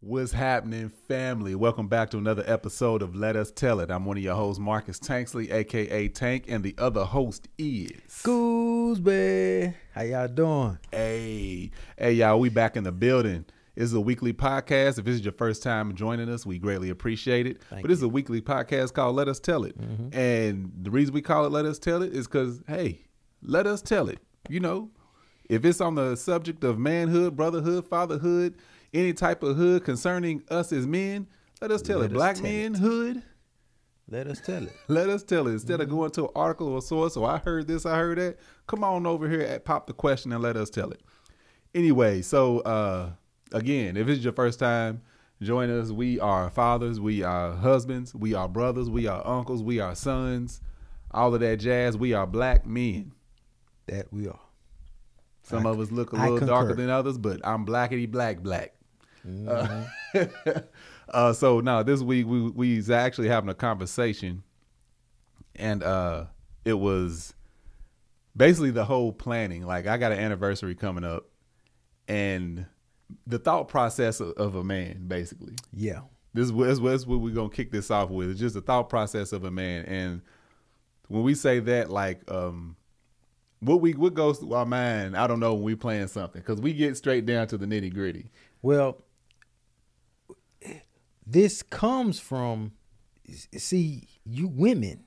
What's happening, family? Welcome back to another episode of Let Us Tell It. I'm one of your hosts, Marcus Tanksley, aka Tank, and the other host is Gooseby. How y'all doing? Hey, hey, y'all. We back in the building. This is a weekly podcast. If this is your first time joining us, we greatly appreciate it. Thank but this is a weekly podcast called Let Us Tell It, mm-hmm. and the reason we call it Let Us Tell It is because hey, let us tell it. You know, if it's on the subject of manhood, brotherhood, fatherhood, any type of hood concerning us as men, let us tell Let it. us Black tell men, it. hood, Let us tell it. let us tell it. Instead of going to an article or source, so I heard this, I heard that. Come on over here at Pop the Question and let us tell it. Anyway, so uh again, if it's your first time join us, we are fathers, we are husbands, we are brothers, we are uncles, we are sons, all of that jazz. We are black men. That we are. Some I- of us look a little darker than others, but I'm blackety black black. Mm-hmm. Uh, uh, so now this week we we was actually having a conversation, and uh, it was basically the whole planning. Like I got an anniversary coming up, and the thought process of, of a man, basically. Yeah. This is what, this is what- this is what we're gonna kick this off with. It's just the thought process of a man, and when we say that, like, um, what we what goes through our mind, I don't know when we plan something because we get straight down to the nitty gritty. Well, this comes from see, you women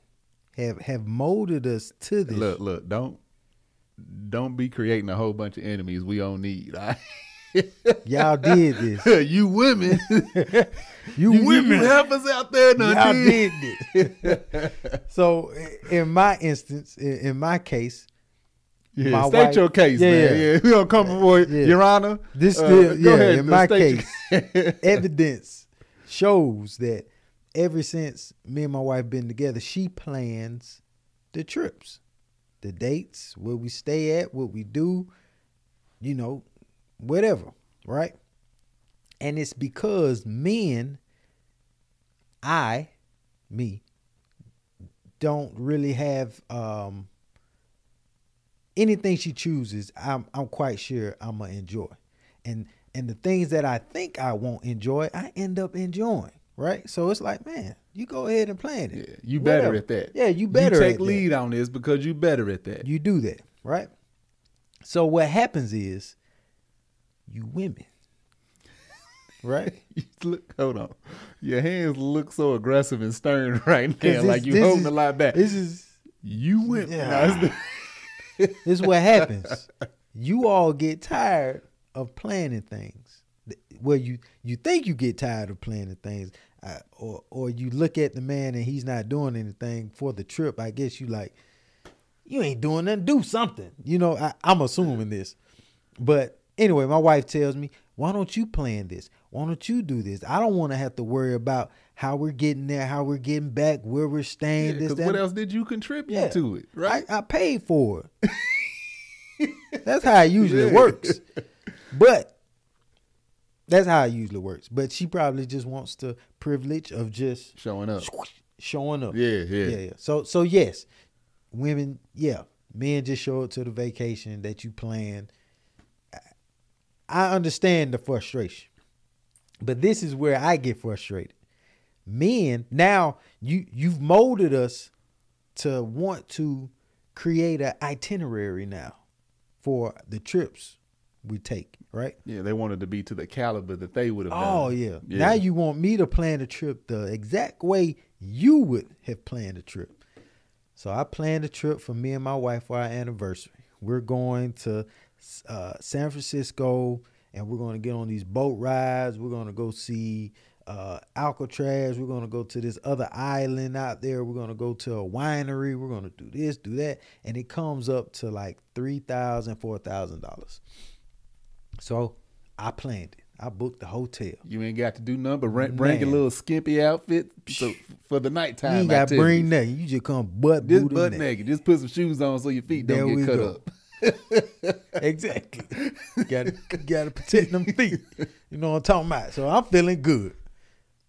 have have molded us to this. Look, look, don't don't be creating a whole bunch of enemies we don't need. right? Y'all did this. you women, You, you, women you help us out there, Y'all did this. so in my instance, in my case, Yeah, My state wife- your case, Yeah, man. yeah. Yeah, we gonna come before Yeah. Your Honor. This Uh, yeah, ahead, in my case, evidence shows that ever since me and my wife been together, she plans the trips, the dates, where we stay at, what we do, you know, whatever, right? And it's because men, I, me, don't really have um anything she chooses, I'm I'm quite sure I'm gonna enjoy. And and the things that I think I won't enjoy, I end up enjoying. Right? So it's like, man, you go ahead and plan it. Yeah, you better Whatever. at that. Yeah, you better You take at that. lead on this because you better at that. You do that, right? So what happens is you women. Right? Look, hold on. Your hands look so aggressive and stern right now, like you holding is- a lot back. This is You went. Yeah. This is what happens. You all get tired of planning things. Well, you you think you get tired of planning things, uh, or or you look at the man and he's not doing anything for the trip. I guess you like, you ain't doing nothing. Do something. You know, I, I'm assuming this, but anyway, my wife tells me, why don't you plan this? Why don't you do this? I don't want to have to worry about how we're getting there, how we're getting back, where we're staying. Yeah, this, that. what else did you contribute Yeah. to it, right? I, I paid for it. that's how it usually Yeah. works. But that's how it usually works. But she probably just wants the privilege of just Showing up. showing up. Yeah, yeah. yeah, yeah. So so yes, women, yeah, men just show up to the vacation that you plan. I understand the frustration, but this is where I get frustrated. Men, now you you've molded us to want to create an itinerary now for the trips we take, right? Yeah, they wanted to be to the caliber that they would have. Oh yeah. Now you want me to plan the trip the exact way you would have planned the trip. So I planned a trip for me and my wife for our anniversary. We're going to uh, San Francisco and we're going to get on these boat rides. We're going to go see uh, Alcatraz. We're going to go to this other island out there. We're going to go to a winery. We're going to do this, do that. And it comes up to like $3,000, $4,000. So I planned it. I booked the hotel. You ain't got to do nothing but bring, bring a little skimpy outfit so, for the nighttime. You ain't got to bring nothing. You just come butt Just butt naked. naked. Just put some shoes on so your feet There don't get cut go. up. exactly. got to got to protect them feet. You know what I'm talking about. So I'm feeling good.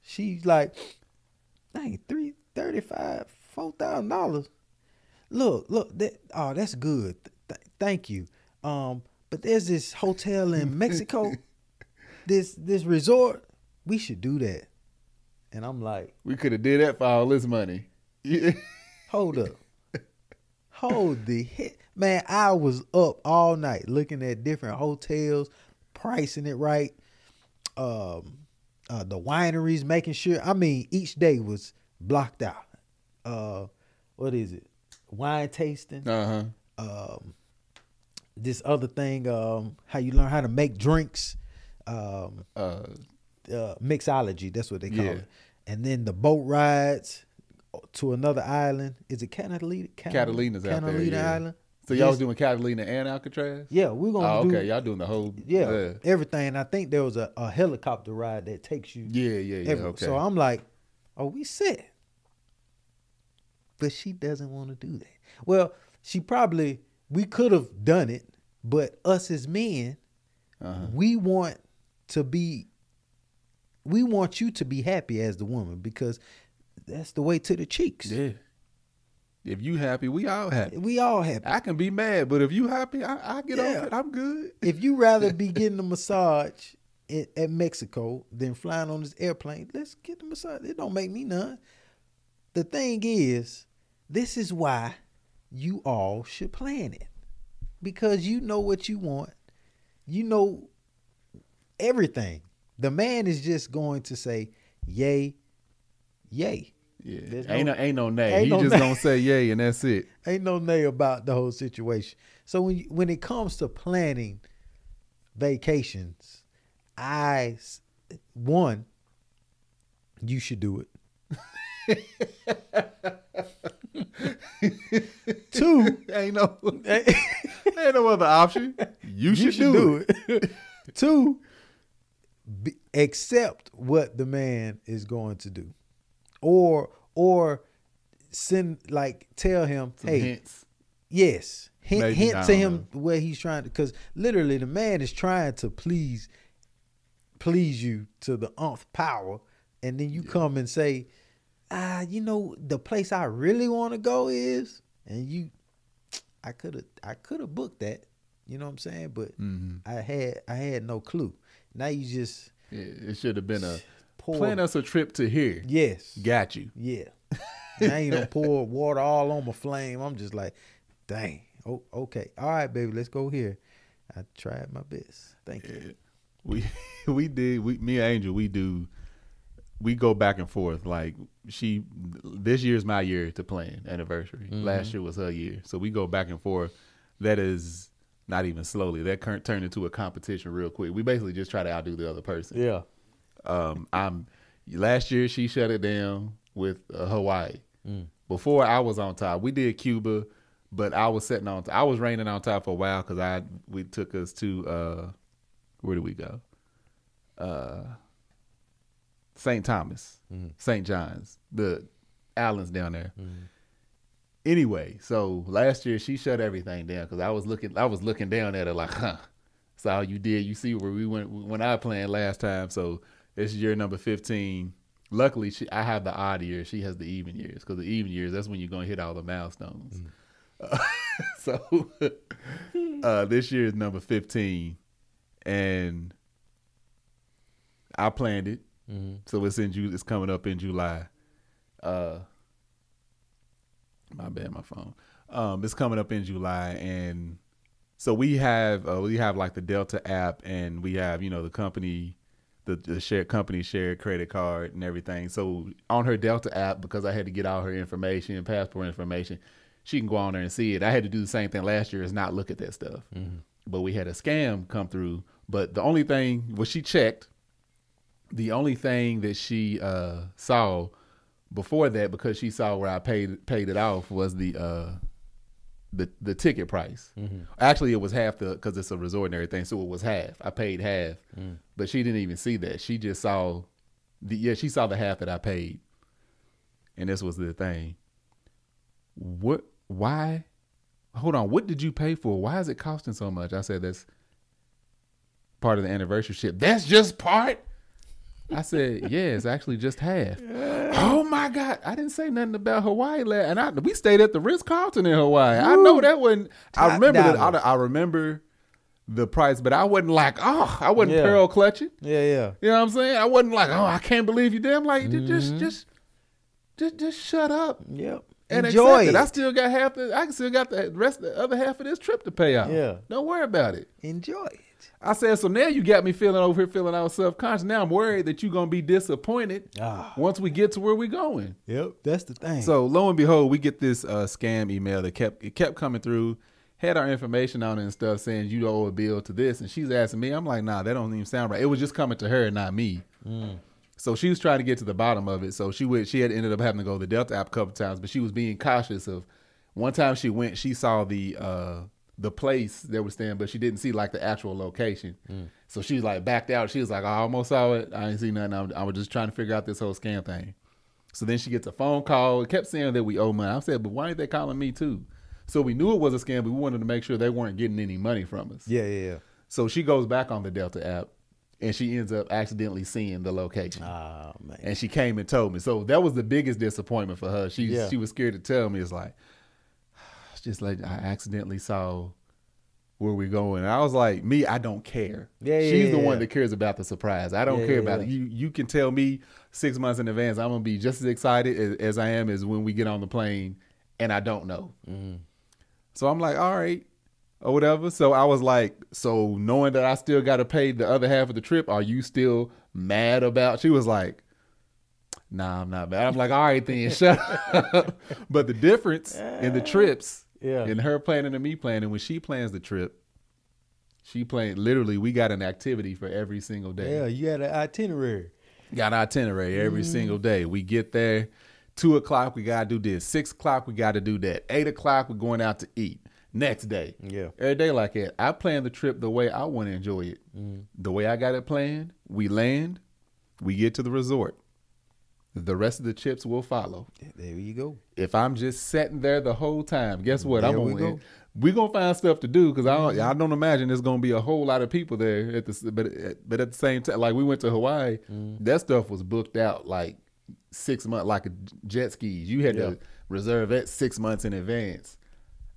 She's like, dang, three thirty five, four thousand dollars. Look, look, that oh, that's good. Th- thank you. Um, but there's this hotel in Mexico, this this resort. we should do that. And I'm like, We could have did that for all this money. Yeah. hold up. Hold the hit. Man, I was up all night looking at different hotels, pricing it right. Um uh, the wineries, making sure I mean each day was blocked out. Uh what is it? Wine tasting. Uh-huh. um, this other thing, um, how you learn how to make drinks, um, Uh uh, mixology. That's what they call Yeah. it. And then the boat rides to another island. Is it Catalina? Catalina's out there, Catalina yeah. Island. so y'all was doing Catalina and Alcatraz? Yeah, we're gonna Oh, do. okay. Y'all doing the whole Yeah, everything. I think there was a, a helicopter ride that takes you. Yeah, yeah, yeah. every- okay. So I'm like, oh, we set. But she doesn't want to do that. Well, she probably we could have done it, but us as men, uh-huh. we want to be we want you to be happy as the woman because that's the way to the cheeks. Yeah. If you happy, we all happy. We all happy. I can be mad, but if you happy, I, I get Yeah. over it. I'm good. if you rather be getting a massage at, at Mexico than flying on this airplane, let's get the massage. It don't make me none. The thing is, this is why you all should plan it. Because you know what you want. You know everything. The man is just going to say, yay, yay. Yeah. There's ain't no- no, ain't no nay. ain't he no just nay. gonna say yay and that's it. Ain't no nay about the whole situation. So when you, when it comes to planning vacations, I one you should do it. Two, ain't no ain't no other option. You should, do, it. Two, be, accept what the man is going to do, or or send like tell him, Some hey, hints. Yes. Hint, Maybe, hint to him where he's trying to because literally the man is trying to please please you to the umph power. And then you come and say ah you know the place i really want to go is and you i could have i could have booked that you know what i'm saying? But hmm i had i had no clue. Now you just Yeah, it should have been a pour plan us a trip to here. yes Got you. yeah now you don't pour water all on my flame i'm just like dang oh okay all right baby let's go here i tried my best thank you We we did we me and Angel we do we go back and forth like she this year's my year to plan anniversary. Mm-hmm. Last year was her year, so we go back and forth. That is not even slowly. That turned into a competition real quick. We basically just try to outdo the other person. yeah Um, I'm last year she shut it down with uh, Hawaii. Before I was on top, we did Cuba, but I was sitting on. I was reigning on top for a while because I we took us to uh, where did we go? Uh, St. Thomas, St. John's, the islands down there. Anyway, so last year she shut everything down because I was looking. I was looking down at her like, huh. That's all you did. You see where we went when I planned last time. So this is year number fifteen. Luckily, she I have the odd years. She has the even years because the even years that's when you're gonna hit all the milestones. Uh, so uh, this year is number fifteen, and I planned it. So it's in Ju- It's coming up in July. Uh, my bad, my phone. Um, it's coming up in July, and so we have uh, we have like the Delta app, and we have you know the company, the the shared company shared credit card and everything. So on her Delta app, because I had to get all her information, passport information, she can go on there and see it. I had to do the same thing last year, is not look at that stuff. But we had a scam come through. But the only thing was she checked. The only thing that she uh, saw before that, because she saw where I paid paid it off, was the uh, the the ticket price. Mm-hmm. Actually, it was half the because it's a resort and everything, so it was half. I paid half, mm. but she didn't even see that. She just saw the yeah, she saw the half that I paid, and this was the thing. What? Why? Hold on. What did you pay for? Why is it costing so much? I said that's part of the anniversary ship. That's just part. I said, yeah, it's actually just half. Oh my God. I didn't say nothing about Hawaii last and I we stayed at the Ritz Carlton in Hawaii. I know that wasn't I remember that. I, I remember the price, but I wasn't like, oh, I wasn't Yeah. pearl clutching. Yeah, yeah. You know what I'm saying? I wasn't like, oh, I can't believe you did. I'm like, Mm-hmm. just, just, just, just shut up Yep. and Enjoy it. it. I still got half the, I still got the rest, the other half of this trip to pay off. Yeah. don't worry about it. Enjoy. I said, so now you got me feeling over here, feeling all self conscious. Now I'm worried that you're gonna be disappointed Ah. once we get to where we're going. Yep. That's the thing. So lo and behold, we get this uh, scam email that kept it kept coming through, had our information on it and stuff, saying you owe a bill to this, and she's asking me. I'm like, nah, that don't even sound right. It was just coming to her, not me. So she was trying to get to the bottom of it. So she would she had ended up having to go to the Delta app a couple times, but she was being cautious of. One time she went, she saw the uh, the place they were staying, but she didn't see like the actual location. Mm. So she was like backed out. She was like, I almost saw it. I didn't see nothing. I was, I was just trying to figure out this whole scam thing. So then she gets a phone call. It kept saying that we owe money. I said, but why ain't they calling me too? So we knew it was a scam, but we wanted to make sure they weren't getting any money from us. yeah, yeah, yeah. So she goes back on the Delta app and she ends up accidentally seeing the location. Oh man. And she came and told me. So that was the biggest disappointment for her. She Yeah. she was scared to tell me. It's like just like I accidentally saw where we're going. I was like, me, I don't care. Yeah, yeah, She's the yeah, one that cares about the surprise. I don't Yeah, care yeah, about yeah. it. You you can tell me six months in advance. I'm gonna be just as excited as, as I am as when we get on the plane and I don't know. Mm-hmm. So I'm like, all right, or whatever. So I was like, so knowing that I still got to pay the other half of the trip, are you still mad about? She was like, nah, I'm not mad. I'm like, all right then, shut up. but the difference in the trips, Yeah. in her planning and me planning, when she plans the trip, she planned literally. We got an activity for every single day. Yeah, you had an itinerary. Got itinerary every Mm-hmm. single day. We get there, two o'clock, we gotta do this. Six o'clock, we gotta do that. Eight o'clock, we're going out to eat. Next day. Yeah. Every day like that. I plan the trip the way I want to enjoy it. Mm-hmm. The way I got it planned, we land, we get to the resort. The rest of the chips will follow. There you go. If I'm just sitting there the whole time, guess what? There I'm we gonna go. Mm-hmm. we gonna find stuff to do because I don't, I don't imagine there's gonna be a whole lot of people there at the but but at the same time like we went to Hawaii Mm-hmm. that stuff was booked out like six months like a jet skis you had Yeah. to reserve it six months in advance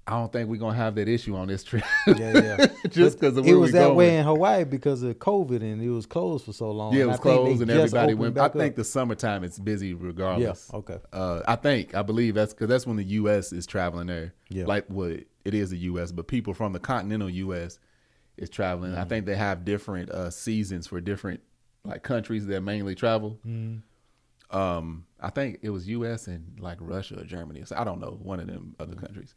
I don't think we're gonna have that issue on this trip Yeah, yeah. just because of it was that going. way in Hawaii because of COVID and it was closed for so long. yeah it was I think they closed and everybody went I think up. the summertime it's busy regardless Yeah, okay. uh, I think I believe that's because that's when the U.S. is traveling there. Yeah. like what it is the U.S., but people from the continental U.S. is traveling. Mm-hmm. I think they have different uh, seasons for different like countries that mainly travel. Mm-hmm. Um, I think it was U.S. and like Russia or Germany. So I don't know one of them other countries.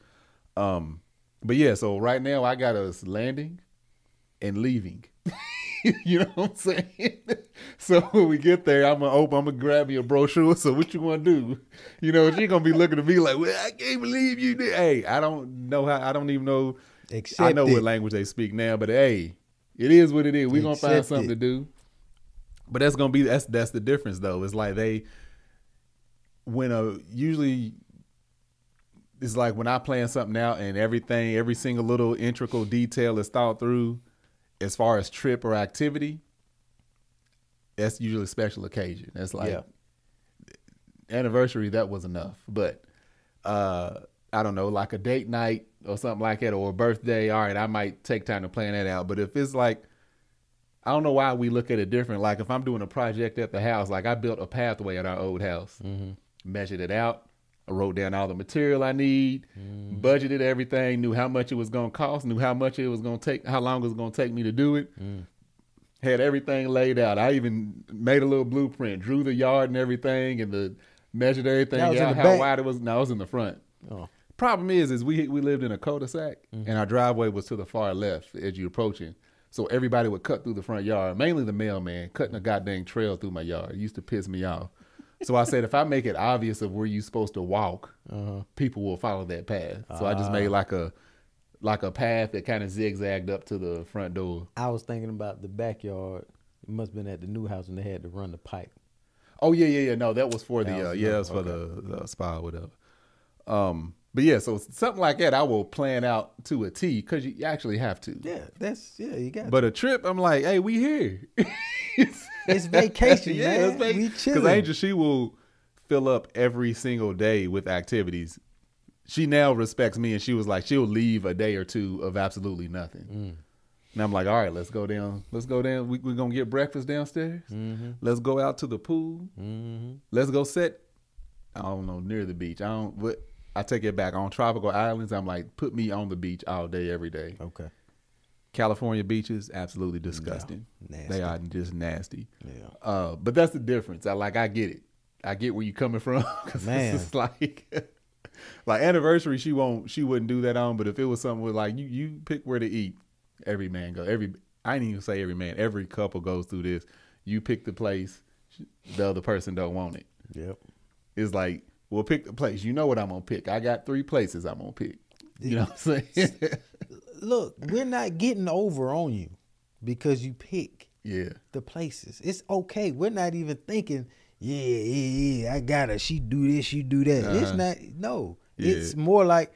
Um, but yeah, so right now I got us landing and leaving. you know what I'm saying? so when we get there, I'm gonna open, I'm gonna grab a brochure. So what you wanna do? You know, she gonna be looking at me like, well, I can't believe you did. Hey, I don't know how. I don't even know. Accept I know it. what language they speak now, but hey, it is what it is. We gonna find something it. to do. But that's gonna be that's that's the difference though. It's like they when a usually it's like when I plan something out and everything, every single little integral detail is thought through as far as trip or activity, that's usually a special occasion. That's like Yeah. anniversary, that was enough. But uh I don't know, like a date night or something like that, or a birthday, all right, I might take time to plan that out. But if it's like I don't know why we look at it different. Like if I'm doing a project at the house, like I built a pathway at our old house, measured it out, I wrote down all the material I need, budgeted everything, knew how much it was gonna cost, knew how much it was gonna take, how long it was gonna take me to do it. Had everything laid out. I even made a little blueprint, drew the yard and everything, and the measured everything That was in out, how back? wide it was. No, I was in the front. Oh. Problem is, is we we lived in a cul-de-sac, Mm-hmm. and our driveway was to the far left as you approaching. So everybody would cut through the front yard, mainly the mailman, cutting a goddamn trail through my yard. It used to piss me off. So I said, if I make it obvious of where you're supposed to walk, Uh-huh. people will follow that path. So I just made like a like a path that kind of zigzagged up to the front door. I was thinking about the backyard. It must have been at the new house when they had to run the pipe. Oh yeah, yeah, yeah. No, that was for That the was uh, yeah, it was for the, the spa or whatever. Um, but yeah, so something like that, I will plan out to a T because you actually have to. Yeah, that's yeah. You got. It. But a trip, I'm like, hey, we here. It's vacation, yeah, man. it's vac- We Because. Angel, she will fill up every single day with activities. She now respects me, and she was like, she'll leave a day or two of absolutely nothing. And I'm like, all right, let's go down. Let's go down. We, we're gonna get breakfast downstairs. Mm-hmm. Let's go out to the pool. Mm-hmm. Let's go sit. I don't know near the beach. I don't. But I take it back. On tropical islands, I'm like, put me on the beach all day, every day. Okay. California beaches, absolutely disgusting. Nasty. They are just nasty. Yeah. Uh, but that's the difference. I like. I get it. I get where you're coming from. Cause Man. it's like, like anniversary. She won't. She wouldn't do that on. But if it was something with like you, you pick where to eat. Every man go. Every. I didn't even say every man. Every couple goes through this. You pick the place. The other person don't want it. Yep. It's like, well, pick the place. You know what I'm gonna pick. I got three places I'm gonna pick. You know what I'm saying? Look, we're not getting over on you because you pick yeah. the places. It's okay. We're not even thinking, yeah, yeah, yeah, I got her. She do this, she do that. It's Uh-huh. not, no. Yeah. It's more like,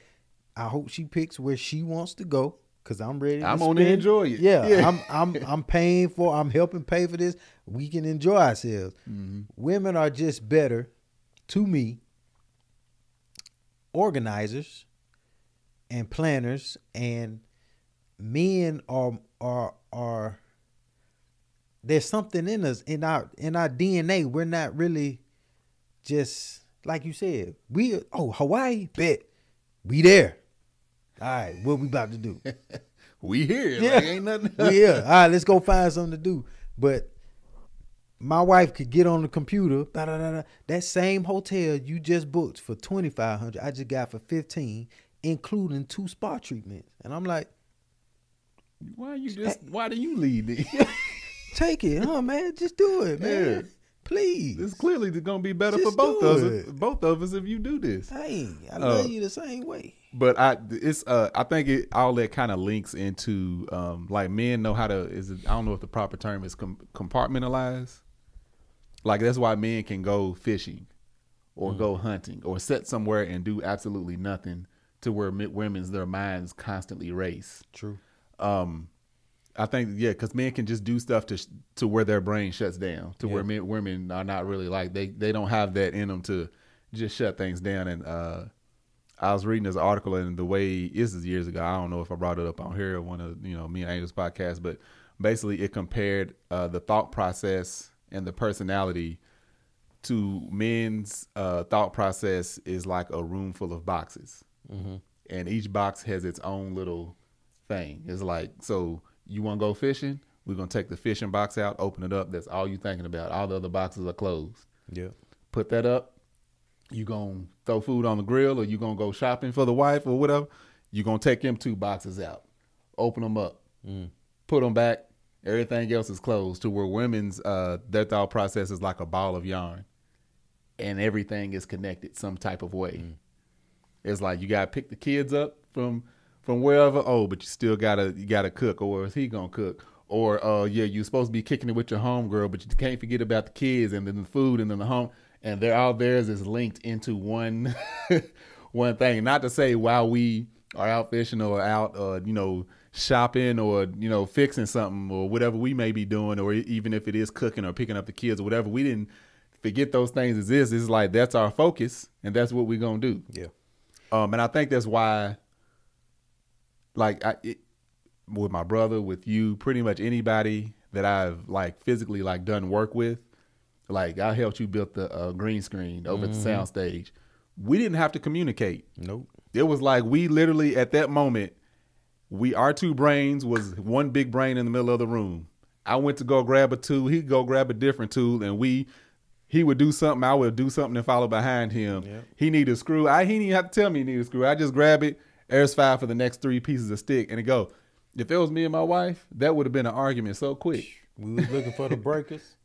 I hope she picks where she wants to go because I'm ready I'm gonna enjoy it. Yeah, Yeah. I'm, I'm, I'm paying for, I'm helping pay for this. We can enjoy ourselves. Mm-hmm. Women are just better, to me, organizers and planners and men are are are there's something in us in our in our DNA. We're not really just like you said. We oh Hawaii bet we there. All right, what we about to do? We here. Yeah. Like, ain't nothing. we here. All right, let's go find something to do. But my wife could get on the computer. da, da, da. That same hotel you just booked for twenty five hundred, I just got for fifteen, including two spa treatments. And I'm like, Why you just? Why do you leave me? take it, huh, man? Just do it, man. Yeah. Please. it's clearly gonna be better for both of us. Both of us if you do this. Hey, I Uh, love you the same way. But I, it's uh, I think it all that kind of links into um, like men know how to is it, I don't know if the proper term is com- compartmentalize. Like that's why men can go fishing, or go hunting, or sit somewhere and do absolutely nothing to where women's their minds constantly race. True. um I think yeah, because men can just do stuff to sh- to where their brain shuts down, to where men, women are not really like they they don't have that in them to just shut things down. And uh I was reading this article and the way this is years ago. I don't know if I brought it up on here or one of you know me and Angel's podcast, but basically it compared uh, the thought process and the personality to men's uh, thought process is like a room full of boxes and each box has its own little thing. It's like, so you want to go fishing? We're gonna take the fishing box out, open it up. That's all you're thinking about. All the other boxes are closed. Yeah. Put that up. You gonna throw food on the grill, or you gonna go shopping for the wife, or whatever. You gonna take them two boxes out, open them up, put them back. Everything else is closed. To where women's uh, their thought process is like a ball of yarn, and everything is connected some type of way. It's like you gotta pick the kids up from from wherever. Oh, but you still gotta you gotta cook, or is he gonna cook? Or uh, yeah, you're supposed to be kicking it with your homegirl, but you can't forget about the kids and then the food and then the home, and they're all theirs is linked into one one thing. Not to say while we are out fishing or out, uh, you know, shopping or you know fixing something or whatever we may be doing, or even if it is cooking or picking up the kids or whatever, we didn't forget those things exist. It's like that's our focus and that's what we're gonna do. Yeah. Um, and I think that's why, like, I, it, with my brother, with you, pretty much anybody that I've like physically like done work with, like I helped you build the uh, green screen over at the sound stage. We didn't have to communicate. Nope. It was like we literally at that moment, we our two brains was one big brain in the middle of the room. I went to go grab a tool, he'd go grab a different tool, and we he would do something, I would do something and follow behind him. Yep. He needed a screw. I he didn't even have to tell me he needed a screw. I just grab it, airs five for the next three pieces of stick, and it go. If it was me and my wife, that would have been an argument so quick. We was looking for the breakers.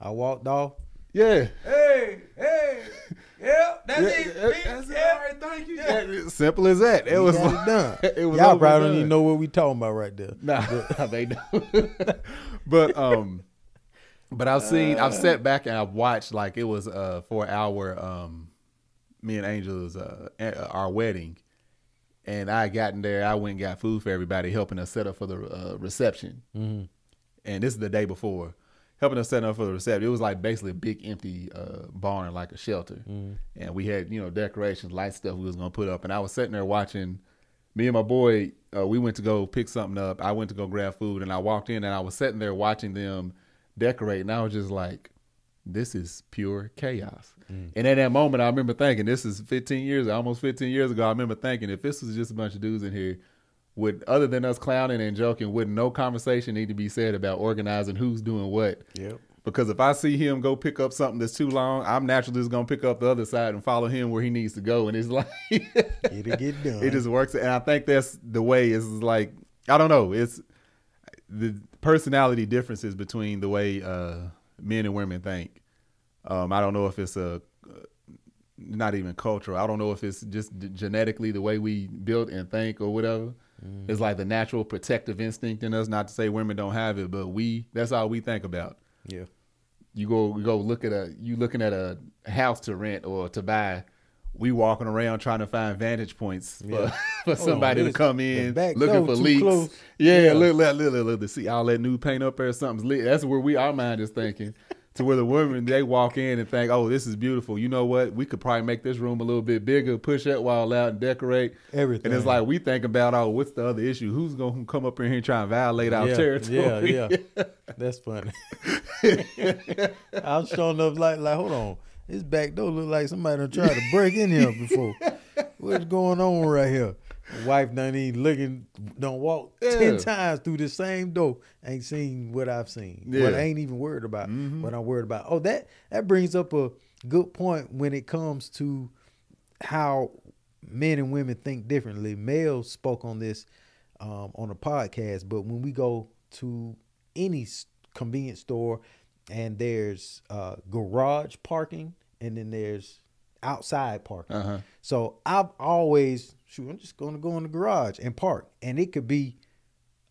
I walked off. Yeah. Hey, that's Yeah, yeah, that's it. Thank you. Yeah, Simple as that. It We was like- it done. it was Y'all probably and don't even know what we talking about right there. Nah, they don't. but um, but I've seen, I've sat back and I've watched like it was uh for our um, me and Angel's uh our wedding, and I gotten there. I went and got food for everybody, helping us set up for the uh, reception. And this is the day before, helping us set up for the reception. It was like basically a big empty uh, barn, like a shelter, and we had you know decorations, light stuff we was gonna put up. And I was sitting there watching me and my boy, uh, we went to go pick something up. I went to go grab food, and I walked in, and I was sitting there watching them decorate, and I was just like, "This is pure chaos." Mm. And at that moment, I remember thinking, "This is 15 years, almost 15 years ago." I remember thinking, if this was just a bunch of dudes in here, would other than us clowning and joking, would no conversation need to be said about organizing who's doing what? Yep. Because if I see him go pick up something that's too long, I'm naturally just gonna pick up the other side and follow him where he needs to go. And it's like It'll get done. it just works. And I think that's the way. Is like I don't know. It's the personality differences between the way uh, men and women think. Um, I don't know if it's a not even cultural. I don't know if it's just genetically the way we built and think or whatever. Mm. It's like the natural protective instinct in us. Not to say women don't have it, but we that's all we think about Yeah. you go you go look at a you looking at a house to rent or to buy we walking around trying to find vantage points for, Yeah. for on, somebody to come in looking for leaks close. yeah, Yeah. look, look, look, look, look, to see all that new paint up there something's lit that's where we our mind is thinking to where the women they walk in and think oh this is beautiful you know what we could probably make this room a little bit bigger push that wall out and decorate Everything. and it's like we think about oh what's the other issue who's gonna come up in here and try and violate our yeah, territory Yeah, yeah. That's funny. I was showing up like, like, hold on. This back door look like somebody done tried to break in here before. What's going on right here? Wife done even looking, don't walk Yeah. ten times through the same door. Ain't seen what I've seen. What I ain't even worried about. Mhm. What I'm worried about. Oh, that that brings up a good point when it comes to how men and women think differently. Mel spoke on this um, on a podcast, but when we go to any convenience store and there's uh, garage parking and then there's outside parking. uh-huh So I've always shoot, I'm just gonna go in the garage and park. And it could be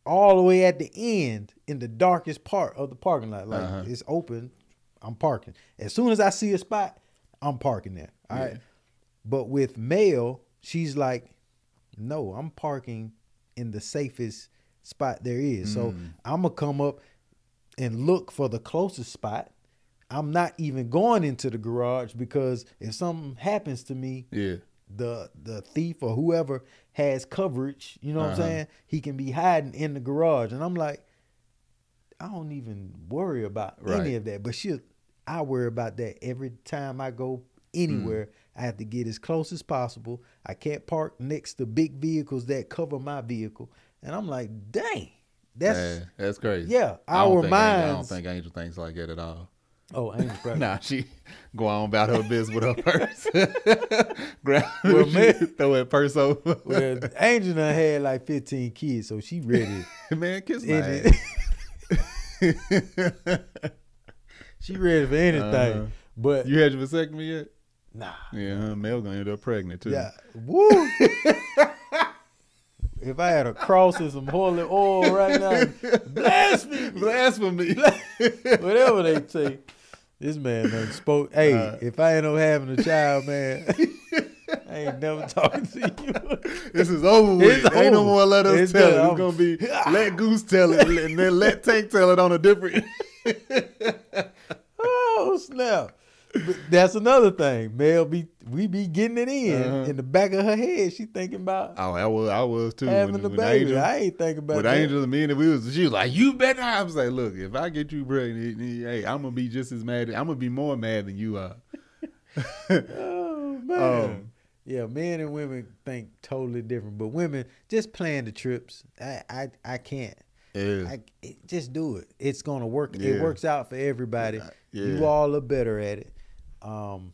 all the way at the end in the darkest part of the parking lot. Like Uh-huh. it's open, I'm parking. As soon as I see a spot, I'm parking there. All right. Yeah. But with Mel, she's like, No, I'm parking in the safest spot there is. So Mm. I'm gonna come up and look for the closest spot. I'm not even going into the garage because if something happens to me, yeah the the thief or whoever has coverage, you know what I'm Uh-huh. saying? He can be hiding in the garage. And I'm like, I don't even worry about Right. any of that. But shit, I worry about that every time I go anywhere. I have to get as close as possible. I can't park next to big vehicles that cover my vehicle. And I'm like, dang. That's Yeah, that's crazy. yeah, our Angel- I don't think Angel thinks like that at all. Oh, Angel's probably Nah, she go on about her business with her purse. Grab, Well, man- throw that purse over. well, Angel done had like 15 kids, so she ready. Man, kiss my ass. she ready for anything. Uh-huh. But you had your vasectomy yet? nah, Yeah, huh, Mel gonna end up pregnant too. yeah, woo. if I had a cross and some holy oil right now, blasphemy, Blasphemy. whatever they say. This man done spoke. Hey, Uh, if I ain't no having a child, man, I ain't never talking to you. this is over with. It's Ain't no more let us It's tell it. It's gonna be let Goose tell it and then let Tank tell it on a different. oh snap! That's another thing. Mel be we be getting it in Uh-huh. in the back of her head. She thinking about Oh, I was, I was too. having when, the when baby. Angel, I ain't thinking about with that. Angel and me and we was, she was like, "You better." I was like, "Look, if I get you pregnant, hey, I'm gonna be just as mad. I'm gonna be more mad than you are." Oh man. Um, yeah, men and women think totally different, but women just plan the trips. I I, I can't. Yeah. I just do it. It's gonna work. Yeah. It works out for everybody. Yeah. You all are better at it. Um.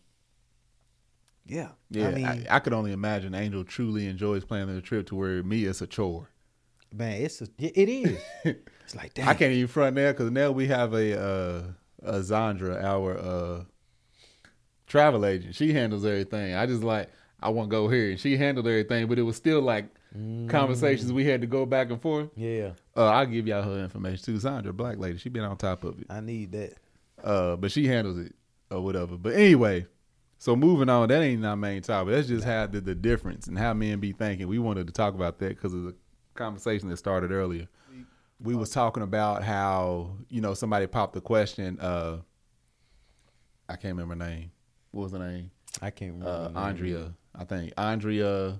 Yeah. Yeah, I mean, I, I could only imagine Angel truly enjoys planning the trip to where me it's a chore. man, it's a, it is. It's like damn. I can't even front now because now we have a uh, a Zandra, our uh, travel agent. She handles everything. I just like I want to go here, and she handled everything, but it was still like conversations we had to go back and forth. Yeah, Uh, I'll give y'all her information too. Zandra, black lady, she been on top of it. I need that. Uh, but she handles it or whatever. But anyway, so moving on, that ain't our main topic. That's just how the, the difference and how men be thinking. We wanted to talk about that because of the conversation that started earlier. We was talking about how you know somebody popped the question. Uh, I can't remember her name. What was her name? I can't remember. Uh, name. Andrea, I think Andrea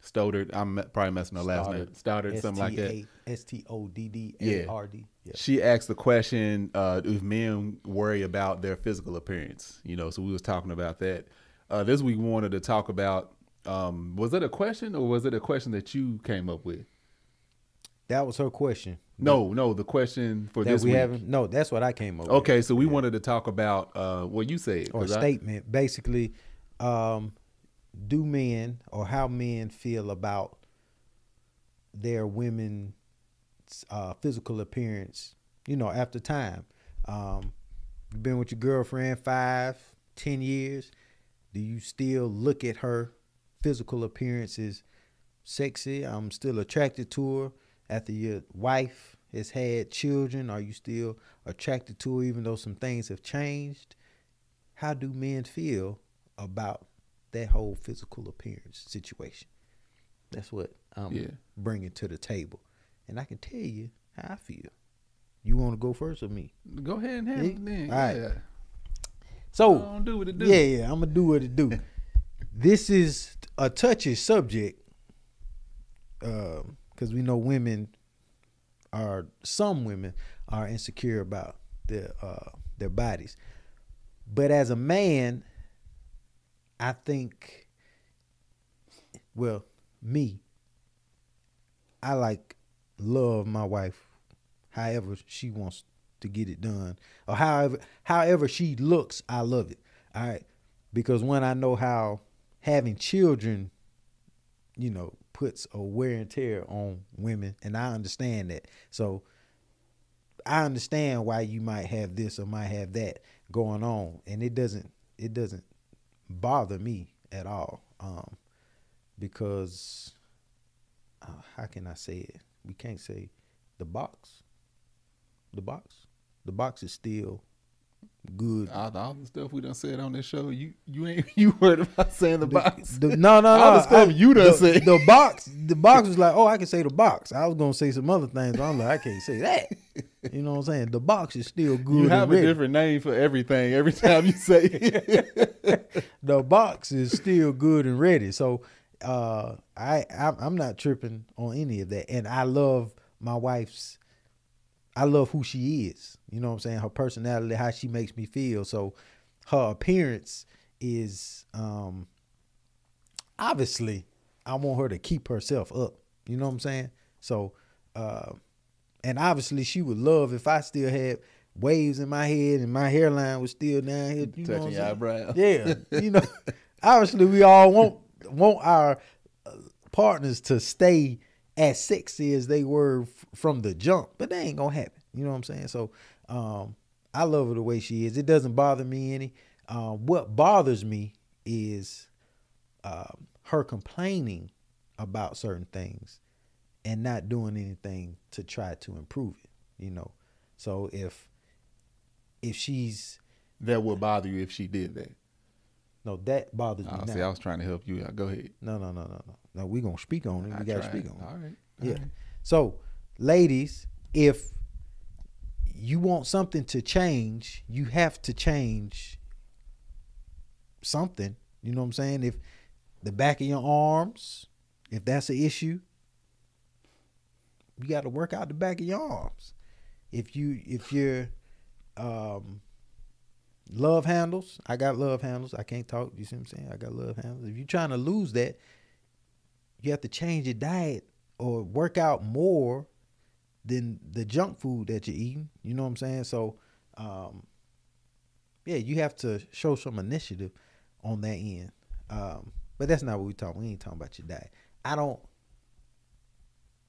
Stoddard. I'm probably messing her last name. Stoddard, something like that. S T O D D A R D. Yeah. She asked the question uh, if men worry about their physical appearance. You know, so we was talking about that. Uh, this week we wanted to talk about. Um, was it a question or was it a question that you came up with? That was her question. No, no, the question for that this we week. haven't. No, that's what I came up. With. Okay, with. so we wanted to talk about uh, what you said. or I- statement. Basically, um, do men or how men feel about their women's uh, physical appearance? You know, after time, um, you've been with your girlfriend five, ten years. Do you still look at her physical appearance as sexy? I'm still attracted to her. After your wife has had children, are you still attracted to her even though some things have changed? How do men feel about that whole physical appearance situation? That's what I'm Yeah. bringing to the table. And I can tell you how I feel. You want to go first or me? Go ahead and handle it Yeah. then. All right. Yeah. So, Don't do what it do. Yeah, yeah, I'm gonna do what it do. this is a touchy subject, because we know women are some women are insecure about their uh, their bodies, but as a man, I think, well, me, I like love my wife, however she wants to get it done, or however however she looks, I love it. All right, because when I know how having children, you know, puts a wear and tear on women, and I understand that. So I understand why you might have this or might have that going on, and it doesn't it doesn't bother me at all, um, because uh, how can I say it? We can't say the box. The box. The box is still good. All, all the stuff we done said on this show, you you ain't you worried about saying the, box. The- no, no, no. All the stuff you done the, said. The box, the box was like, oh, I can say the box. I was gonna say some other things, but I'm like, I can't say that. You know what I'm saying? The box is still good. you have a ready. different name for everything every time you say it. the box is still good and ready. So uh, I I'm, I'm not tripping on any of that, and I love my wife's. I love who she is. You know what I'm saying? Her personality, how she makes me feel. So her appearance is um obviously I want her to keep herself up. You know what I'm saying? So uh and obviously she would love if I still had waves in my head and my hairline was still down here. You know Touching I'm your eyebrow. Yeah, you know, obviously we all want want our uh, partners to stay as sexy as they were f- from the jump, but they ain't gonna happen. You know what I'm saying? So, um, I love her the way she is. It doesn't bother me any. Um, what bothers me is um, her complaining about certain things and not doing anything to try to improve it. You know, so if if she's That would bother you if she did that. No, that bothers me Oh, now. see, I was trying to help you out. Go ahead. No, no, no, no, no. No, we gonna speak on it. I We gotta tried. speak on it. All right. Yeah. All right. So, ladies, if you want something to change, you have to change something. You know what I'm saying? If the back of your arms, if that's an issue, you got to work out the back of your arms. If you if you're um love handles, I got love handles. I can't talk, you see what I'm saying? I got love handles. If you're trying to lose that, you have to change your diet or work out more than the junk food that you're eating. You know what I'm saying? So, um, yeah, you have to show some initiative on that end. Um, but that's not what we talking. We ain't talking about your diet. I don't.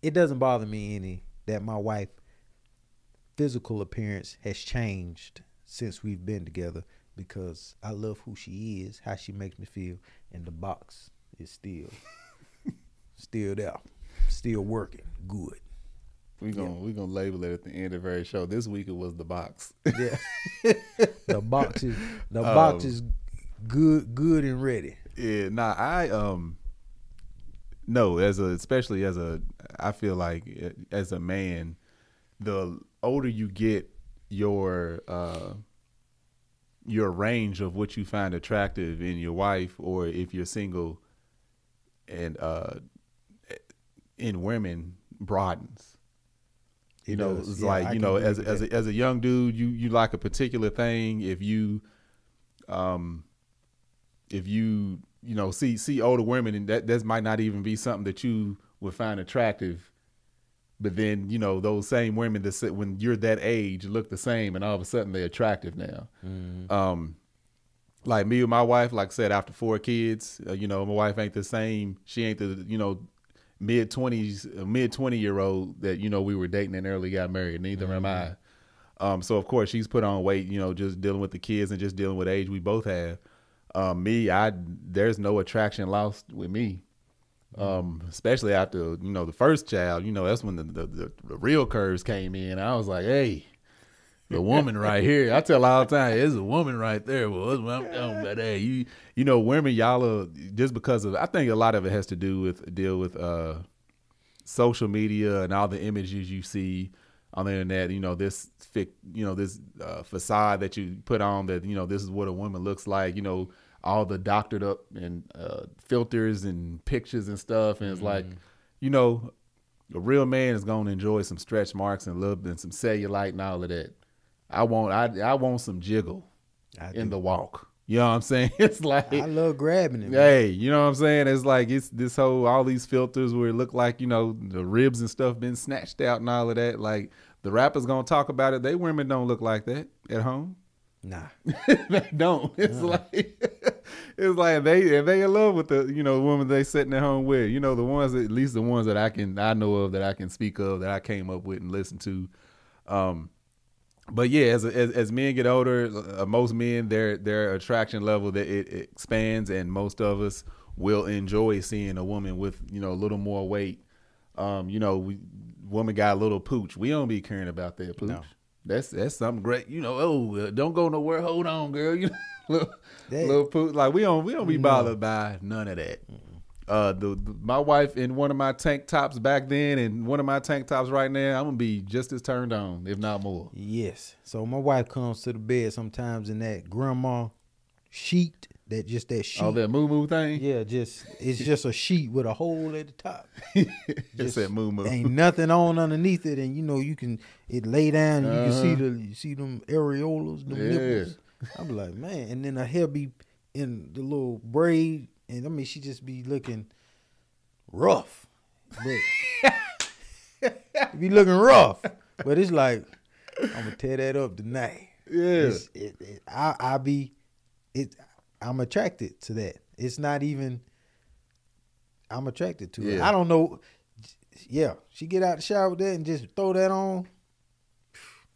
It doesn't bother me any that my wife physical appearance has changed since we've been together because I love who she is, how she makes me feel, and the box is still still there, still working good. We gonna we gonna label it at the end of every show. This week it was the box. Yeah, the box is the box Um, is good, good and ready. Yeah, nah, I um no, as a especially as a I feel like uh, as a man, the older you get, your uh your range of what you find attractive in your wife or if you're single and uh in women broadens. You It know, does. it's Yeah, like I you know, as as a, as a young dude, you you like a particular thing. If you, um, if you you know see see older women, and that that might not even be something that you would find attractive. But then you know those same women that sit when you're that age look the same, and all of a sudden they're attractive now. Mm-hmm. Um, like me and my wife, like I said, after four kids, uh, you know, my wife ain't the same. She ain't the you know mid twenties, mid twenty year old that you know we were dating and early got married. Neither am I. Um, so of course she's put on weight, you know, just dealing with the kids and just dealing with age we both have. Um, me, I there's no attraction lost with me. Um, especially after you know the first child, you know that's when the the, the, the real curves came in. I was like, hey, the woman right here. I tell all the time, there's a woman right there. Well, that's what I'm talking about. Hey, you you know, women, y'all are just because of. I think a lot of it has to do with deal with uh social media and all the images you see on the internet. You know, this fic, you know, this uh, facade that you put on that you know this is what a woman looks like. You know, all the doctored up and uh, filters and pictures and stuff, and it's like, you know, a real man is going to enjoy some stretch marks and love and some cellulite and all of that. I want I I want some jiggle I, in do. the walk. You know what I'm saying? It's like I love grabbing it. man. Hey, you know what I'm saying? It's like it's this whole all these filters where it look like, you know, the ribs and stuff been snatched out and all of that. Like the rappers gonna talk about it. They women don't look like that at home. Nah. they don't. It's like it's like they and they in love with the you know woman they sitting at home with. You know the ones that, at least the ones that I can I know of that I can speak of that I came up with and listen to. Um, but yeah, as as, as men get older, uh, most men their their attraction level that it, it expands, and most of us will enjoy seeing a woman with you know a little more weight. Um, you know, we, woman got a little pooch. We don't be caring about that pooch. No. That's that's something great. You know, oh, uh, don't go nowhere. Hold on, girl. You know, little, That- little pooch. Like we don't we don't be No. bothered by none of that. Uh, the, the my wife in one of my tank tops back then, and one of my tank tops right now, I'm gonna be just as turned on, if not more. Yes. So my wife comes to the bed sometimes in that grandma sheet, that just that sheet. All that moo moo thing. Yeah, just it's just a sheet with a hole at the top. Just that moo moo. Ain't nothing on underneath it, and you know you can it lay down. And You can see the you see them areolas, them Uh-huh. Yeah. nipples. I'm like, man, and then her hair be in the little braid, and I mean she just be looking rough, but be looking rough. But it's like I'm gonna tear that up tonight. Yeah. It, it, I I be it. I'm attracted to that. It's not even. I'm attracted to it. I don't know. Yeah, she get out the shower with that and just throw that on.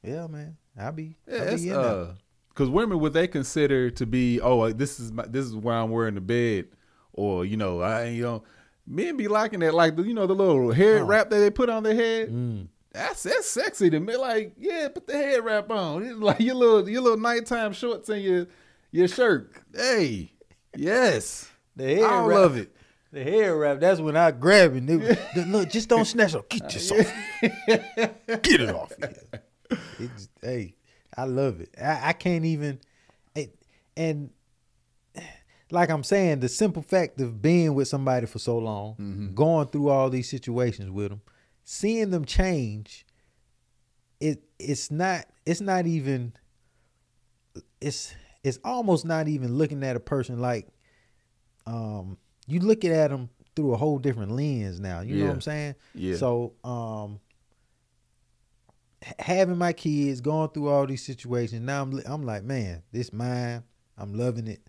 Yeah, man. I'll be. Yeah, I it's, be in uh, because women what they consider to be, oh, uh, this is my, this is where I'm wearing the bed, or you know, I you know, men be liking that, like the you know the little head Oh. wrap that they put on their head. Mm. That's that's sexy to me. Like, yeah, put the head wrap on. It's like your little your little nighttime shorts and your your shirt. Hey, yes, The hair I wrap. love it. The hair wrap. That's when I grab it. Nigga. Look, just don't snatch it. Get this uh, off. Get it off. It's, hey, I love it. I, I can't even. It, and like I'm saying, the simple fact of being with somebody for so long, mm-hmm. going through all these situations with them, seeing them change, it it's not it's not even it's it's almost not even looking at a person like um you looking at them through a whole different lens now. You know what I'm saying? Yeah. So um having my kids going through all these situations now I'm I'm like, man, this mine. I'm loving it.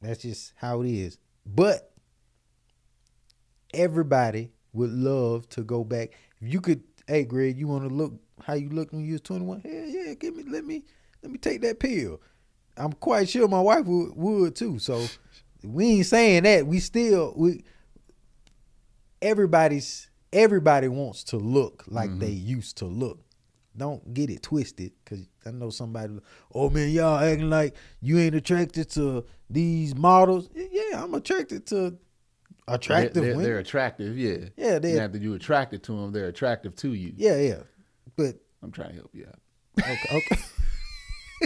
That's just how it is. But everybody would love to go back. If you could, hey Greg, you want to look how you looked when you was 21? Hell yeah, give me let me let me take that pill. I'm quite sure my wife would, would too. So we ain't saying that. We still we everybody's everybody wants to look like mm-hmm. they used to look. Don't get it twisted, cause I know somebody. Oh man, y'all acting like you ain't attracted to these models. Yeah, I'm attracted to attractive they're, they're, women. they're attractive. Yeah, Yeah, they- Not that you attracted to them, they're attractive to you. yeah, yeah. But I'm trying to help you out. okay, okay.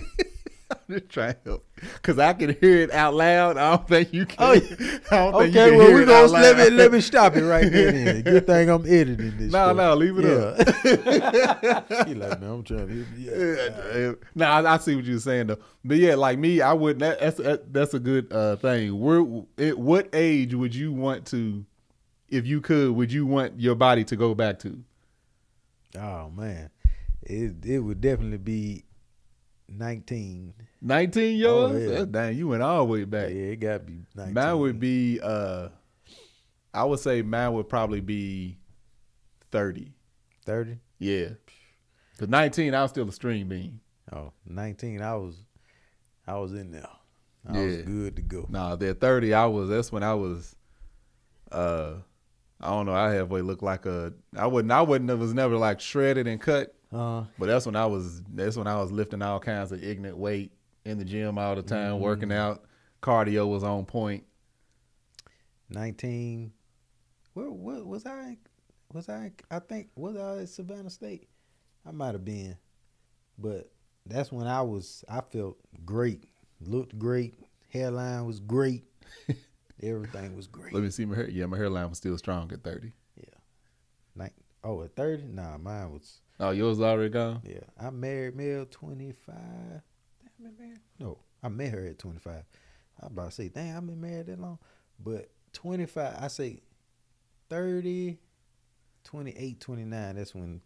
just trying to help. Cause I can hear it out loud. I don't think you can. Oh, I don't think you Okay, well we gonna let me let me stop it right there. Then. Good thing I'm editing this. No, show. no, leave it up. he like, man, I'm trying to. Yeah. Yeah, no, I, I see what you're saying though. But yeah, like me, I would. That, that's that, that's a good uh, thing. Where, at what age would you want to, if you could, would you want your body to go back to? Oh man, it it would definitely be 19. 19 years? Oh, yeah. Dang, you went all the way back. Yeah, it got to be 19. Mine would be. uh I would say mine would probably be thirty. 30. Yeah, because nineteen, I was still a string bean. Oh, 19. I was I was in there. I was good to go. Nah, that thirty, I was. That's when I was. Uh, I don't know. I halfway looked like a. I wouldn't. I wouldn't. It was never like shredded and cut. Uh, But that's when I was. That's when I was lifting all kinds of ignorant weight in the gym all the time, working out. Cardio was on point. 19. Where, where was I? Was I? I think was I at Savannah State? I might have been, but that's when I was. I felt great, looked great, hairline was great, everything was great. Let me see my hair. Yeah, my hairline was still strong at thirty. Like, oh, at thirty? Nah, mine was. Oh, yours already gone. Yeah, I married Mel twenty five. Damn, I married. No, I met her at twenty five. I about to say, damn, I've been married that long, but twenty five. I say 30, 28, 29. That's when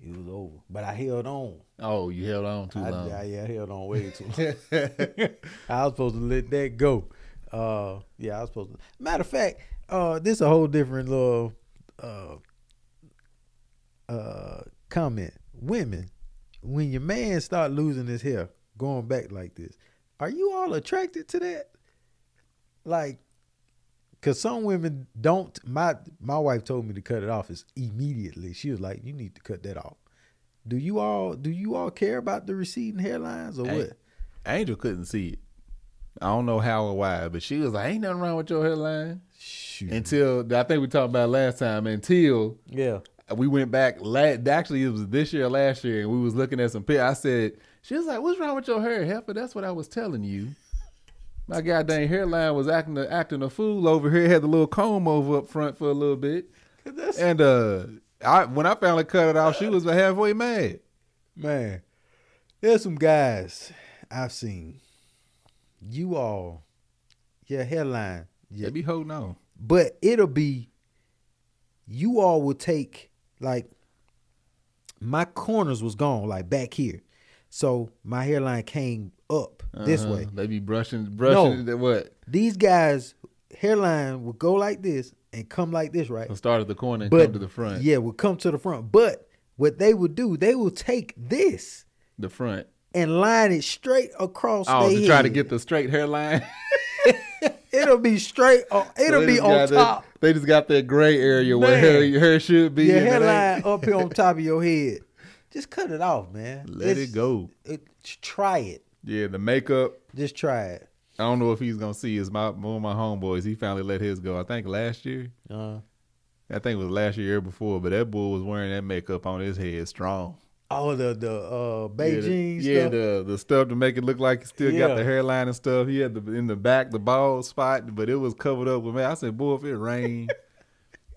it was over. But I held on. Oh, you held on too I, long. I, yeah, I held on way too long. I was supposed to let that go. Uh, yeah, I was supposed to. Matter of fact, uh, this a whole different little uh, uh, comment. Women, when your man start losing his hair, going back like this, are you all attracted to that? Like, cause some women don't. My my wife told me to cut it off. Is immediately. She was like, "You need to cut that off." Do you all do you all care about the receding hairlines or what? Angel couldn't see it. I don't know how or why, but she was like, "Ain't nothing wrong with your hairline." Shoot. Until I think we talked about last time. Until yeah. We went back. La- actually, it was this year, or last year, and we was looking at some pic. I said, "She was like, what's wrong with your hair, Heifer? That's what I was telling you." My goddamn hairline was acting a, acting a fool over here. Had the little comb over up front for a little bit, and uh, I when I finally cut it off, she was halfway mad. man, there's some guys I've seen. You all, your hairline, They yeah, be holding on. but it'll be. You all will take like. My corners was gone, like back here, so my hairline came up this Uh-huh. way. They be brushing, brushing. No. What? These guys hairline would go like this and come like this, right? Start at the corner and But come to the front. yeah, would come to the front. But what they would do, they will take this The front. and line it straight across. Oh, to try to get the straight hairline. It'll be straight. On, it'll They be on top. They just got that gray area where hair, your hair should be. Your and it ain't. hairline up here on top of your head. Just cut it off, man. Let It's- it go. It, try it. Yeah, the makeup. Just try it. I don't know if he's gonna see. Is my one of my homeboys? He finally let his go. I think last year. Uh, I think it was last year, year before. But that boy was wearing that makeup on his head strong. All the the uh, Yeah, Beijing the, yeah, the the stuff to make it look like he still Yeah. got the hairline and stuff. He had the in the back the bald spot, but it was covered up with me. I said, boy, if it rain,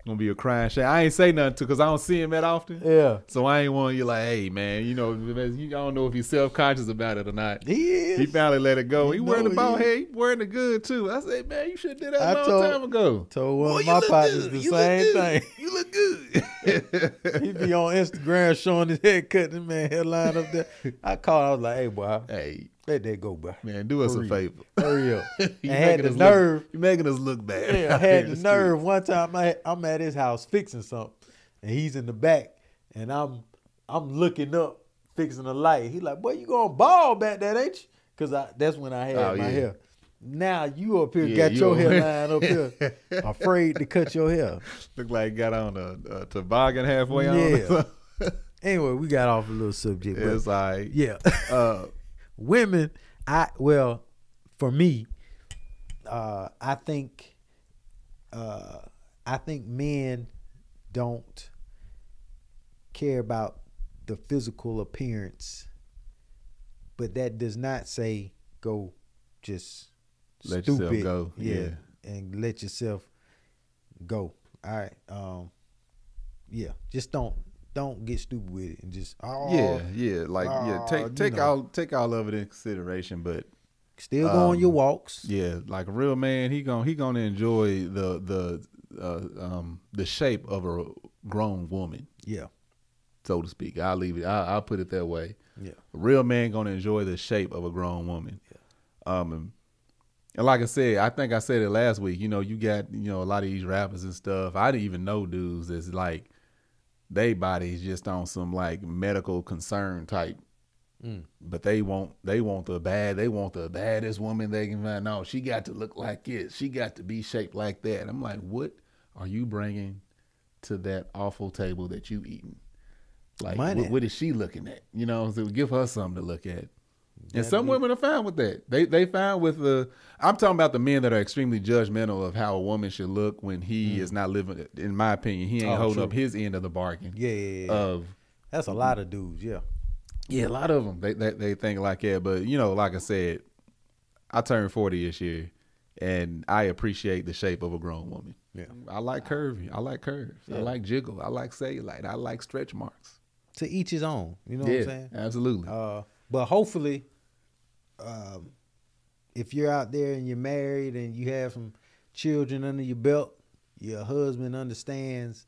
gonna be a crying shame. I ain't say nothing to because I don't see him that often. yeah, So I ain't want you like, hey man, you know, you don't know if he's self conscious about it or not. he is. He finally let it go. You He wearing the know bald he- head. He wearing the good too. I said, man, you should have did that I a long told- time ago. Told one Boy, of you my look partners good. the You look same good. thing. You look good. He be on Instagram showing his haircut, this man hairline up there. I called, I was like, hey, boy, hey, let that go, bro. man, do us a Hurry. favor. Hurry up. You and had the nerve. Look, you making us look bad. Yeah, I had the nerve. One time I, I'm at his house fixing something, and he's in the back, and I'm I'm looking up, fixing the light. He like, boy, you going to ball back that, ain't you? Because I that's when I had Oh, my yeah. hair. Now you up here Yeah, got you your hairline up here, afraid to cut your hair. Look like got on a, a toboggan halfway Yeah. on. Anyway, we got off a little subject, but it's like, yeah. uh, women i well for me uh i think uh i think men don't care about the physical appearance but that does not say go just Let yourself stupid. go, Yeah, yeah. and let yourself go. All right. Um. Yeah. Just don't don't get stupid with it and just oh yeah, yeah, like yeah, uh, take take know. all take all of it in consideration, but still go on your Um, walks. yeah, like a real man, he gon' he gonna enjoy the the uh, um the shape of a grown woman, Yeah. so to speak. I'll leave it. I, I'll put it that way. Yeah. A real man gonna enjoy the shape of a grown woman. Yeah. Um, and, and like I said, I think I said it last week. You know, you got you know a lot of these rappers and stuff. I didn't even know dudes that's like they bodies just on some like medical concern type. Mm. But they want they want the bad they want the baddest woman they can find. No, she got to look like this. She got to be shaped like that. I'm like, what are you bringing to that awful table that you eating? Like, what, what is she looking at? You know, so give her something to look at. And some women are fine with that. They they fine with the. I'm talking about the men that are extremely judgmental of how a woman should look when he is not living. In my opinion, he ain't Mm. Oh, holding true. up his end of the bargain. Yeah, yeah, yeah. Of That's a lot of dudes. Yeah. yeah, a lot of them they, they they think like that. But you know, like I said, I turned 40 this year, and I appreciate the shape of a grown woman. Yeah. I like curvy. I like curves. I like jiggle. I like cellulite. I like stretch marks. To each his own. You know yeah, what I'm saying? absolutely. Uh, but hopefully, um, if you're out there and you're married and you have some children under your belt, your husband understands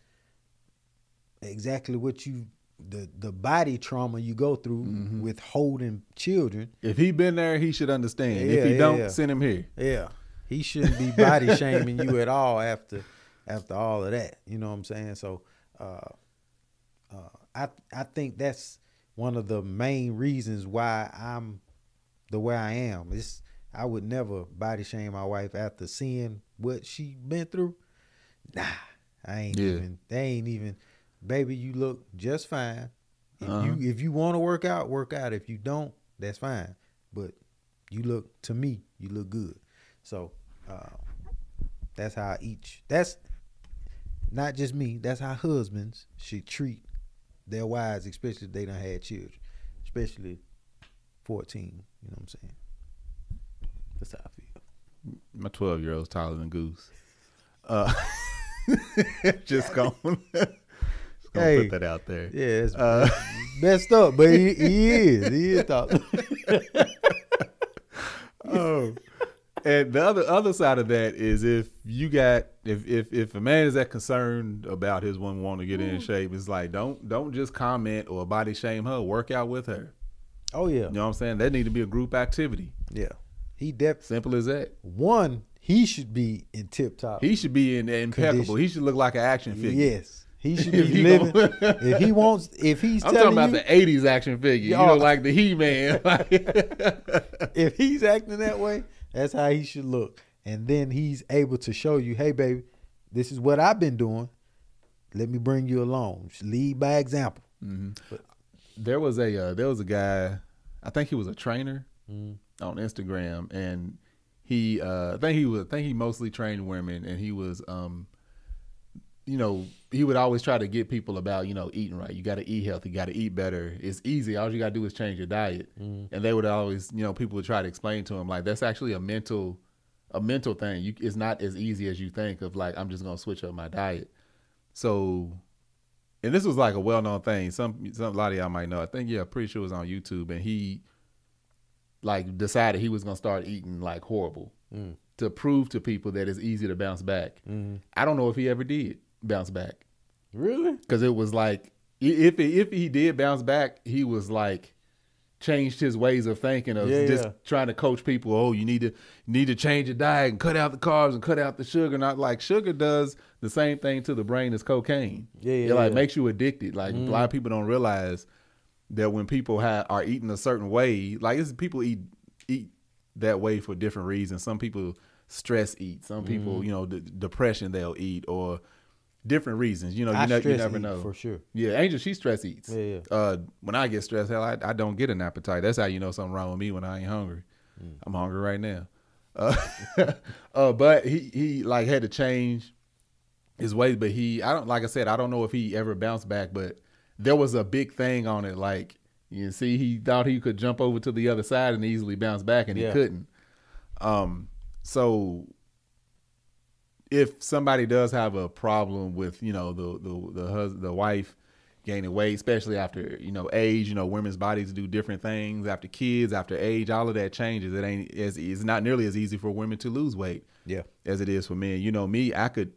exactly what you the the body trauma you go through Mm-hmm. with holding children. if he been there, he should understand. Yeah, if he yeah, don't, yeah. send him here. Yeah, he shouldn't be body shaming you at all after after all of that. You know what I'm saying? So, uh, uh, I I think that's one of the main reasons why I'm the way I am. It's I would never body shame my wife after seeing what she been through. Nah, I ain't Yeah. even. They ain't even. Baby, you look just fine. If Uh-huh. you if you want to work out, work out. If you don't, that's fine. But you look to me, you look good. So uh, that's how each. That's not just me. That's how husbands should treat their wives, especially if they don't had children, especially fourteen. You know what I'm saying? That's how I feel. My 12 year old's taller than Goose. Uh, just going just gonna Hey. put that out there. Yeah, it's Uh, messed up, but he, he is. He is top. oh. And the other other side of that is if you got if if if a man is that concerned about his woman wanting to get in shape, it's like don't don't just comment or body shame her. Work out with her. Oh yeah, You know what I'm saying? That need to be a group activity. yeah. He def Simple as that. one. He should be in tip top. He should be in impeccable. Condition. He should look like an action figure. Yes, he should be he living. if he wants, if he's I'm telling talking about you, the '80s action figure. You know, like the He-Man. if he's acting that way, that's how he should look. And then he's able to show you, hey, baby, this is what I've been doing. Let me bring you along. Lead by example. Mm-hmm. There was a uh, there was a guy, I think he was a trainer Mm. on Instagram, and he uh, I think he was I think he mostly trained women, and he was um, you know, he would always try to get people about you know eating right. You got to eat healthy. You got to eat better. It's easy. All you got to do is change your diet. And they would always you know people would try to explain to him like that's actually a mental a mental thing. You it's not as easy as you think of like I'm just gonna switch up my diet. So and this was like a well known thing. Some some a lot of y'all might know. I think yeah, pretty sure it was on YouTube, and he like decided he was gonna start eating like horrible Mm. to prove to people that it's easy to bounce back. Mm-hmm. I don't know if he ever did bounce back Really? because it was like if if he did bounce back, he was like changed his ways of thinking of Yeah, just yeah. trying to coach people. Oh, you need to you need to change your diet and cut out the carbs and cut out the sugar. Not like sugar does the same thing to the brain as cocaine. Yeah, yeah, it like yeah. makes you addicted. Like a lot of people don't realize that when people have are eating a certain way, like it's people eat eat that way for different reasons. Some people stress eat. Some people, Mm-hmm. you know, d- depression they'll eat or different reasons. You know, you, know, you never know for sure. Yeah, Angel, she stress eats. Yeah, yeah. Uh, when I get stressed, hell, I, I don't get an appetite. That's how you know something wrong with me when I ain't hungry. Mm. I'm hungry right now. Uh, uh, but he he like had to change his ways. But he, I don't like I said, I don't know if he ever bounced back. But there was a big thing on it, like You see, he thought he could jump over to the other side and easily bounce back, and he couldn't. Um, so if somebody does have a problem with, you know, the the the hus- the wife gaining weight, especially after you know age, you know, women's bodies do different things after kids, after age, all of that changes. It ain't as it's not nearly as easy for women to lose weight Yeah. as it is for men. You know, me, I could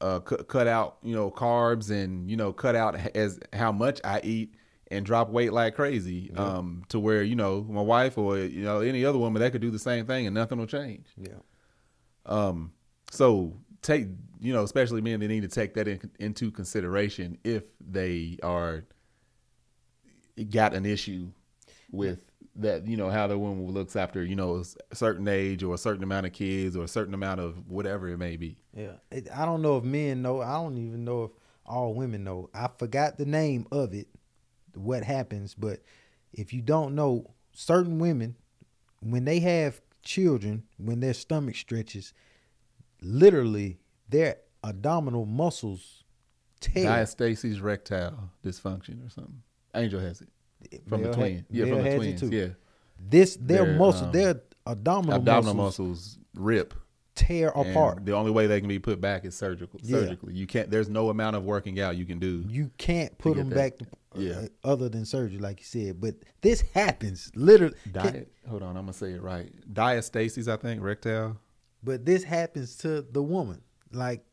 uh, cu- cut out, you know, carbs and you know, cut out as how much I eat and drop weight like crazy. Um, to where you know, my wife or you know any other woman that could do the same thing and nothing will change. Yeah. Um, so take you know, especially men, they need to take that in, into consideration if they are got an issue with that. You know how the woman looks after you know a certain age or a certain amount of kids or a certain amount of whatever it may be. Yeah. I don't know if men know. I don't even know if all women know. I forgot the name of it, what happens, but if you don't know, certain women, when they have children, when their stomach stretches, literally their abdominal muscles tear. Diastasis rectal dysfunction or something. Angel has it from Mel the twin. Yeah, Mel from the twins. too. Yeah. This their Their, muscle, um, their abdominal, Abdominal muscles, muscles rip tear and apart. The only way they can be put back is surgical. Yeah. Surgically, you can't. There's no amount of working out you can do. You can't put them that. back to Yeah. uh, other than surgery, like you said. But this happens literally. Diet. Hold on, I'm gonna say it right. Diastasis, I think, rectile. But this happens to the woman. Like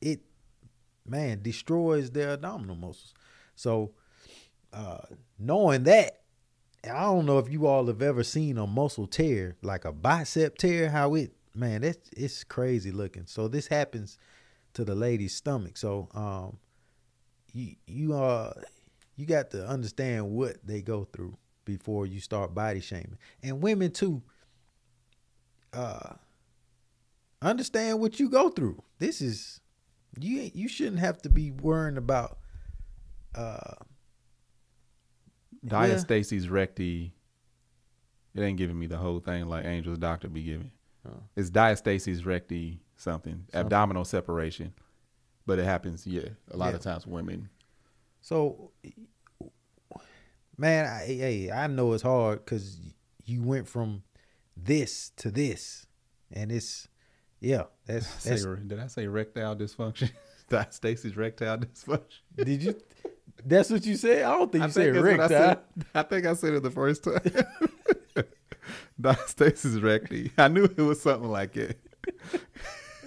it, man, destroys their abdominal muscles. So, uh, knowing that, I don't know if you all have ever seen a muscle tear, like a bicep tear. How it, man, it's it's crazy looking. So this happens to the lady's stomach. So, um, you you uh you got to understand what they go through before you start body shaming, and women too. Uh, understand what you go through. This is you. You shouldn't have to be worrying about. Uh, Yeah. Diastasis recti. It ain't giving me the whole thing like Angel's doctor be giving. Oh. It's diastasis recti something, abdominal separation, but it happens. Yeah, a lot Yeah. of times women. so, man, I, hey, I know it's hard because you went from this to this, and it's yeah. That's Say, that's. did I say rectile dysfunction? diastasis rectile dysfunction. did you? That's what you said. I don't think you I said think that's what I said. I think I said it the first time. diastasis recti. I knew it was something like it.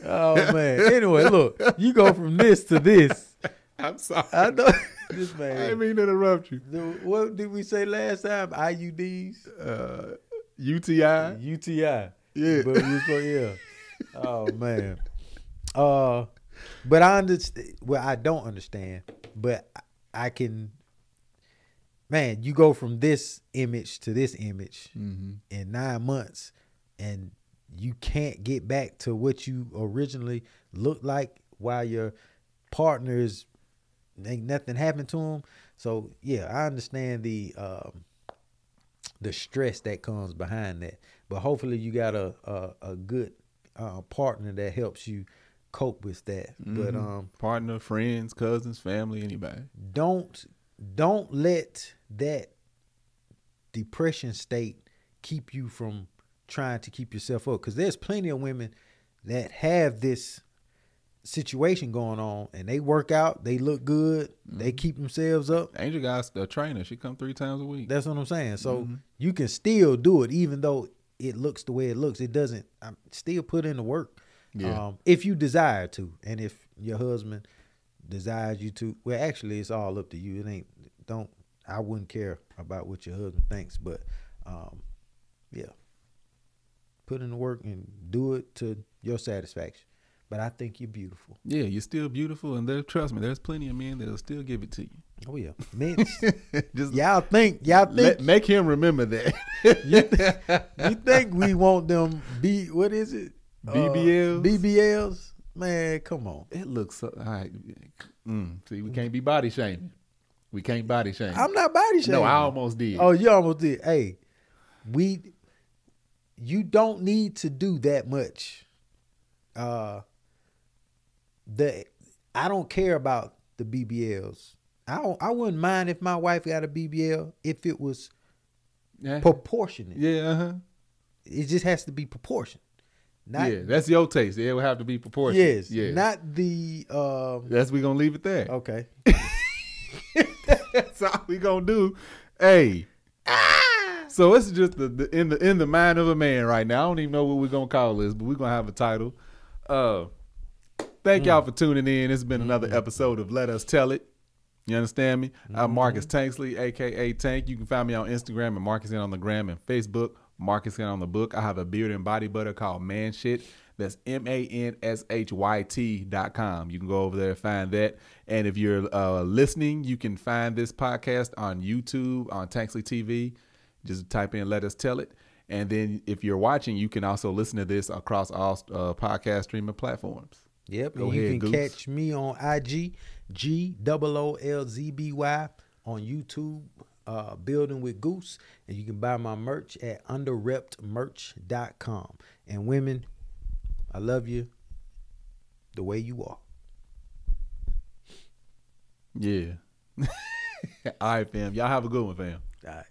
Oh man. Anyway, look, you go from this to this. I'm sorry. I know this man. I didn't mean to interrupt you. What did we say last time? IUDs, Uh, UTI. UTI. Yeah. But we so yeah. Oh man. Uh, but I understand. Well, I don't understand, but I- can. Man, you go from this image to this image Mm-hmm. in nine months, and you can't get back to what you originally looked like while your partners ain't nothing happened to them. So yeah, I understand the um, the stress that comes behind that, but hopefully you got a a, a good uh, partner that helps you cope with that. But Mhm. um, Partner, friends, cousins, family, anybody. don't don't let that depression state keep you from trying to keep yourself up because there's plenty of women that have this situation going on and they work out they look good they keep themselves up Angel guy's a trainer. She come three times a week. that's what i'm saying so Mhm. you can still do it even though it looks the way it looks it doesn't I'm still put in the work Yeah. um, if you desire to and if your husband desires you to well actually it's all up to you it ain't don't i wouldn't care about what your husband thinks but um, yeah put in the work and do it to your satisfaction but i think you're beautiful yeah, you're still beautiful, and there. Trust me, there's plenty of men that'll still give it to you. Oh yeah man Just y'all think y'all think let, make him remember that. you, you think we want them b what is it Uh, BBLs? bbls man come on it looks so. All right. Mm, see, we can't be body shaming. We can't body shame. i'm not body shaming no, I almost did. Oh, you almost did. Hey, we you don't need to do that much. Uh the I don't care about the BBLs. I don't, I wouldn't mind if my wife got a BBL if it was Yeah. proportionate. Yeah, uh-huh. It just has to be proportioned. Not yeah, that's your taste. It would have to be proportionate. yes, yeah. not the um that's we gonna leave it there. okay. That's all we gonna do. Hey. So it's just the, the in the in the mind of a man right now. I don't even know what we're gonna call this, but we're gonna have a title. Uh thank y'all for tuning in. It's been another episode of Let Us Tell It. You understand me? I'm Marcus Tanksley, aka Tank. You can find me on Instagram and Marcus in on the gram and Facebook. Marcus in on the book. I have a beard and body butter called Manshyt. That's M A N S H Y T dot com. You can go over there and find that. And if you're uh, listening, you can find this podcast on YouTube, on Tanksley TV. Just type in Let Us Tell It. And then if you're watching, you can also listen to this across all uh, podcast streaming platforms. Yep. Go and you can Goose. catch me on IG, G O O L Z B Y on YouTube, uh, Building with Goose. And you can buy my merch at underreppedmerch.com. And women, I love you the way you are. Yeah. all right, fam. Y'all have a good one, fam. All right.